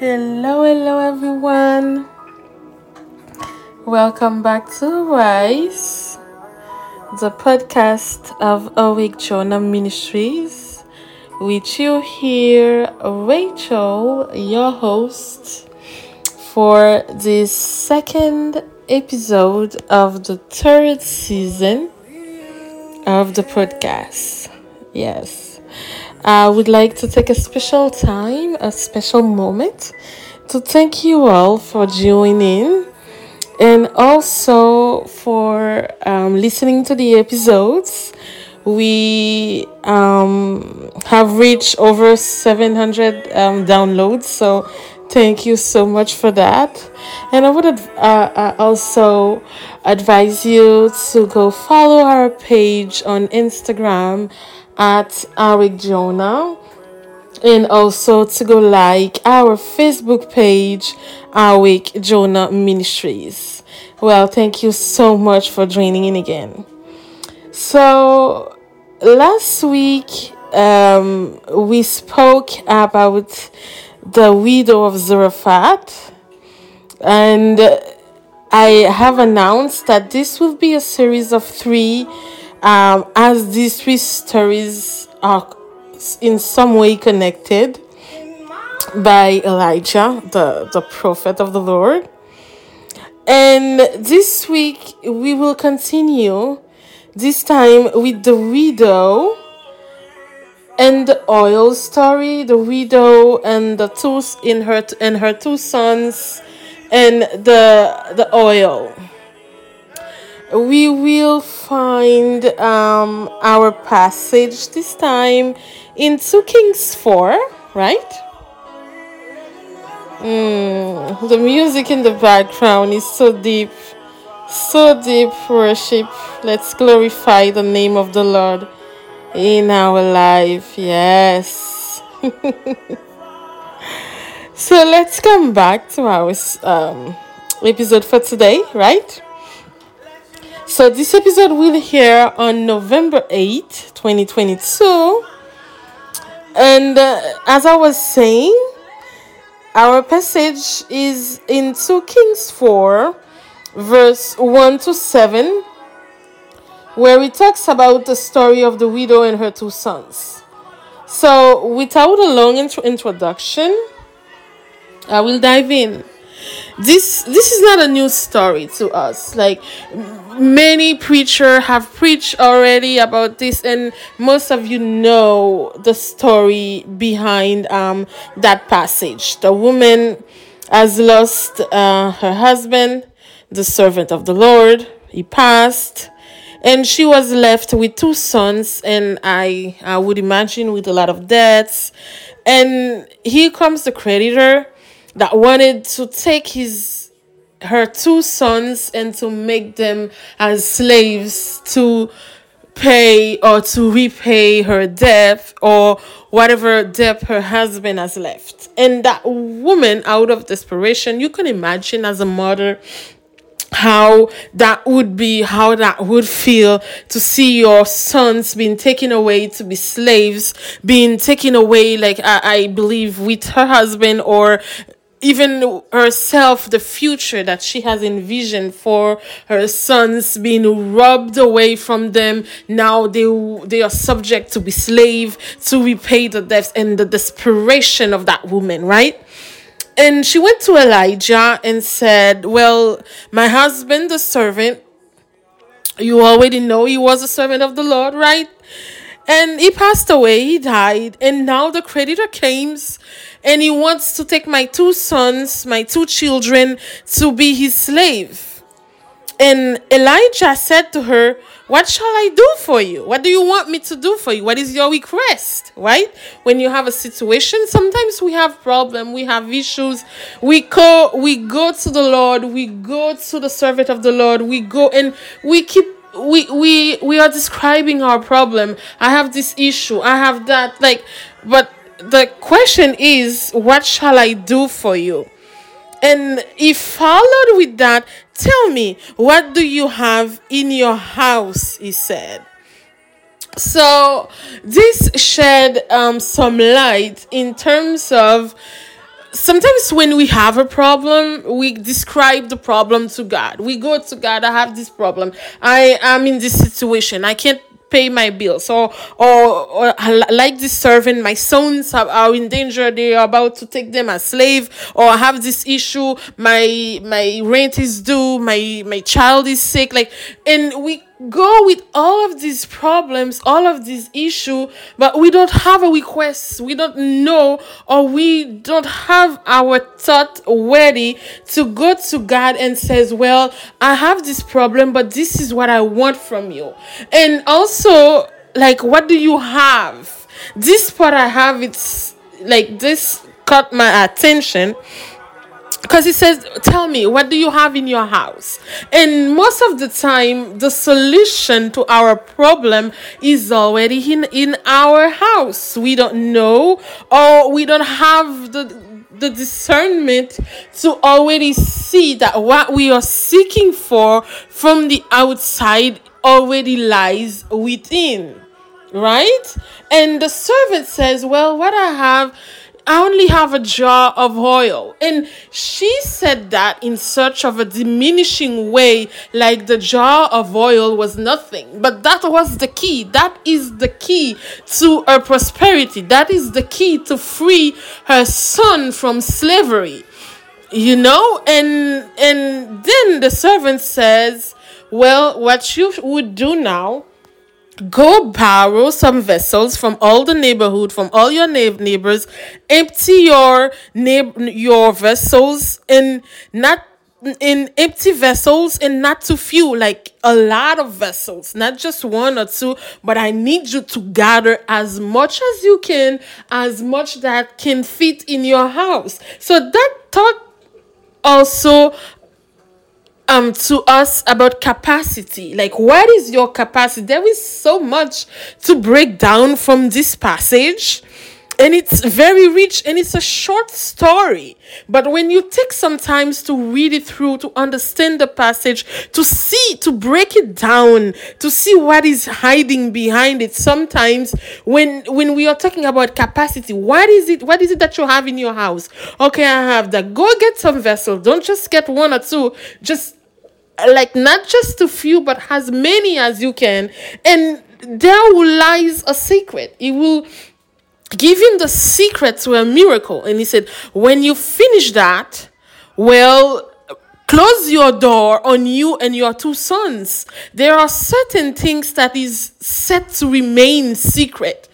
Hello, hello, everyone. Welcome back to Rise, the podcast of Awake Jonah Ministries. With you here, Rachel, your host, for this second episode of the third season of the podcast. Yes. I would like to take a special time, a special moment to thank you all for joining and also for um, listening to the episodes. We um, have reached over 700 um, downloads, so thank you so much for that. And I would uh, uh, also advise you to go follow our page on Instagram at Eric Jonah and also to go like our Facebook page, Awake Jonah Ministries. Well, thank you so much for joining in again. So, last week um, we spoke about the widow of Zarephath, and I have announced that this will be a series of three um, as these three stories are in some way connected by Elijah, the, the prophet of the Lord. And this week we will continue, this time with the widow and the oil story, the widow and the two in her and her two sons and the the oil we will find um, our passage this time in 2 Kings 4, right? Mm, the music in the background is so deep, so deep worship. Let's glorify the name of the Lord in our life. Yes. so let's come back to our um, episode for today, right? So this episode will air on November 8, 2022. And uh, as I was saying, our passage is in 2 Kings 4, verse 1 to 7, where it talks about the story of the widow and her two sons. So, without a long intro- introduction, I will dive in this this is not a new story to us. Like many preacher have preached already about this and most of you know the story behind um that passage. The woman has lost uh, her husband the servant of the lord. He passed and she was left with two sons and i i would imagine with a lot of debts. And here comes the creditor that wanted to take his her two sons and to make them as slaves to pay or to repay her debt or whatever debt her husband has left. And that woman, out of desperation, you can imagine as a mother how that would be, how that would feel to see your sons being taken away to be slaves, being taken away, like I, I believe, with her husband or even herself, the future that she has envisioned for her sons being robbed away from them. Now they, they are subject to be slave to repay the debts and the desperation of that woman, right? And she went to Elijah and said, Well, my husband, the servant, you already know he was a servant of the Lord, right? And he passed away, he died, and now the creditor comes and he wants to take my two sons, my two children, to be his slave. And Elijah said to her, What shall I do for you? What do you want me to do for you? What is your request? Right? When you have a situation, sometimes we have problem, we have issues. We go, we go to the Lord, we go to the servant of the Lord, we go and we keep we we we are describing our problem. I have this issue, I have that, like but the question is, what shall I do for you? And he followed with that, tell me, what do you have in your house? He said. so this shed um, some light in terms of sometimes when we have a problem we describe the problem to god we go to god i have this problem i am in this situation i can't pay my bills. Or or, or like this servant. My sons are, are in danger. They are about to take them as slave. Or I have this issue. My my rent is due. My my child is sick. Like and we go with all of these problems all of these issue but we don't have a request. We don't know or we don't have our thought ready to go to god and says well i have this problem but this is what i want from you. And also like what do you have? This part i have it's like this caught my attention because he says tell me what do you have in your house? And most of the time the solution to our problem is already in in our house. We don't know or we don't have the the discernment to already see that what we are seeking for from the outside already lies within right? And the servant says well what i have I only have a jar of oil. And she said that in such of a diminishing way, like the jar of oil was nothing. But that was the key. That is the key to her prosperity. That is the key to free her son from slavery. You know? And and then the servant says, Well, what you would do now Go borrow some vessels from all the neighborhood, from all your neighbors. Empty your neighbor, your vessels in not in empty vessels and not too few, like a lot of vessels, not just one or two. But I need you to gather as much as you can, as much that can fit in your house. So that thought also um to us about capacity. Like what is your capacity? There is so much to break down from this passage and it's very rich and it's a short story. But when you take some time to read it through to understand the passage to see to break it down to see what is hiding behind it sometimes when when we are talking about capacity what is it what is it that you have in your house? Okay i have that. Go get some vessels don't just get one or two. Just like not just a few but as many as you can. And there will lies a secret. It will give him the secret to a miracle. And he said when you finish that well close your door on you and your two sons. There are certain things that is set to remain secret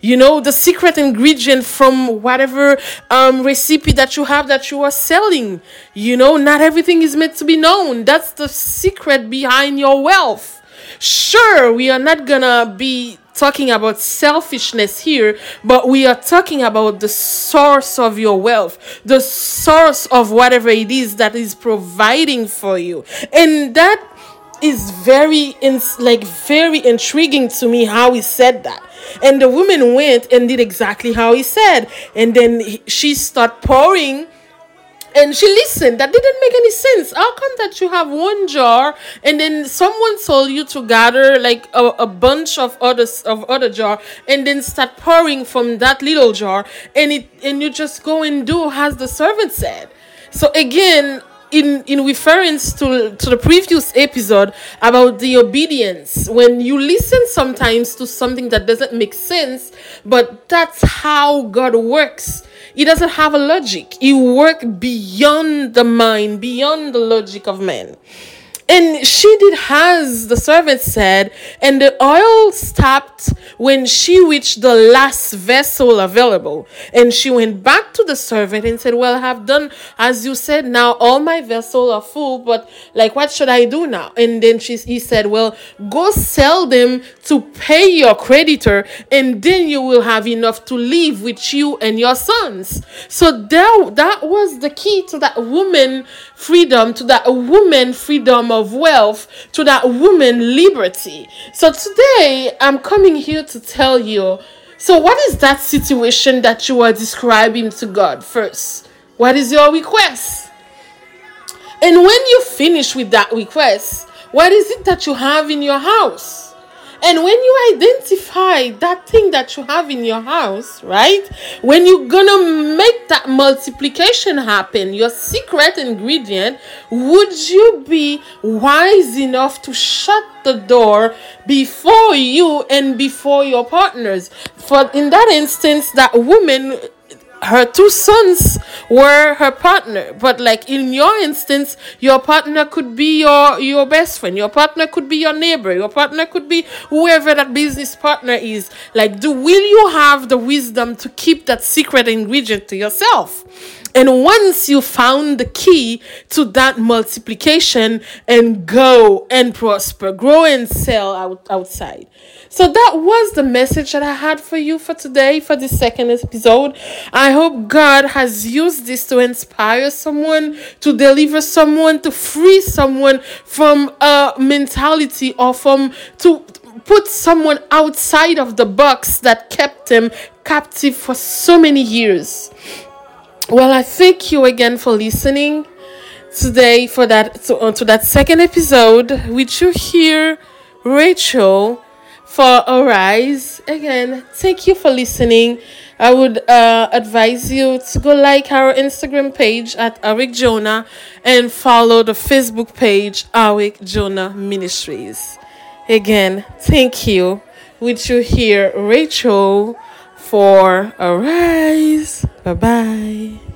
you know the secret ingredient from whatever um, recipe that you have that you are selling. You know not everything is meant to be known. That's the secret behind your wealth. Sure we are not gonna be talking about selfishness here, but we are talking about the source of your wealth, the source of whatever it is that is providing for you. And that is very like very intriguing to me how he said that and the woman went and did exactly how he said. And then he, she started pouring. And she listened. That didn't make any sense. How come that you have one jar and then someone told you to gather like a, a bunch of others of other jar and then start pouring from that little jar? And it and you just go and do as the servant said. So again in in reference to to the previous episode about the obedience. When you listen sometimes to something that doesn't make sense but that's how god works. He doesn't have a logic. He works beyond the mind beyond the logic of man and she did as the servant said, and the oil stopped when she reached the last vessel available. And she went back to the servant and said, Well, I have done as you said. Now all my vessels are full, but like, what should I do now? And then she, he said, Well, go sell them to pay your creditor, and then you will have enough to live with you and your sons. So that, that was the key to that woman freedom, to that woman freedom of wealth, to that woman liberty. So today I'm coming here to tell you so, what is that situation that you are describing to God first? What is your request? And when you finish with that request, what is it that you have in your house? And when you identify that thing that you have in your house, right? When you're gonna make that multiplication happen, your secret ingredient, would you be wise enough to shut the door before you and before your partners? For in that instance, that woman her two sons were her partner. But like in your instance your partner could be your your best friend. Your partner could be your neighbor. Your partner could be whoever that business partner is. Like do will you have the wisdom to keep that secret ingredient to yourself and once you found the key to that multiplication and go and prosper, grow and sell out outside. So that was the message that I had for you for today for the second episode. I hope God has used this to inspire someone, to deliver someone, to free someone from a mentality or from to put someone outside of the box that kept them captive for so many years. Well, I thank you again for listening today for that to, uh, to that second episode. Which you hear Rachel for Arise. Again, thank you for listening. I would uh, advise you to go like our Instagram page at Arik Jonah and follow the Facebook page Arik Jonah Ministries. Again, thank you. Which you hear Rachel for Arise. Bye bye.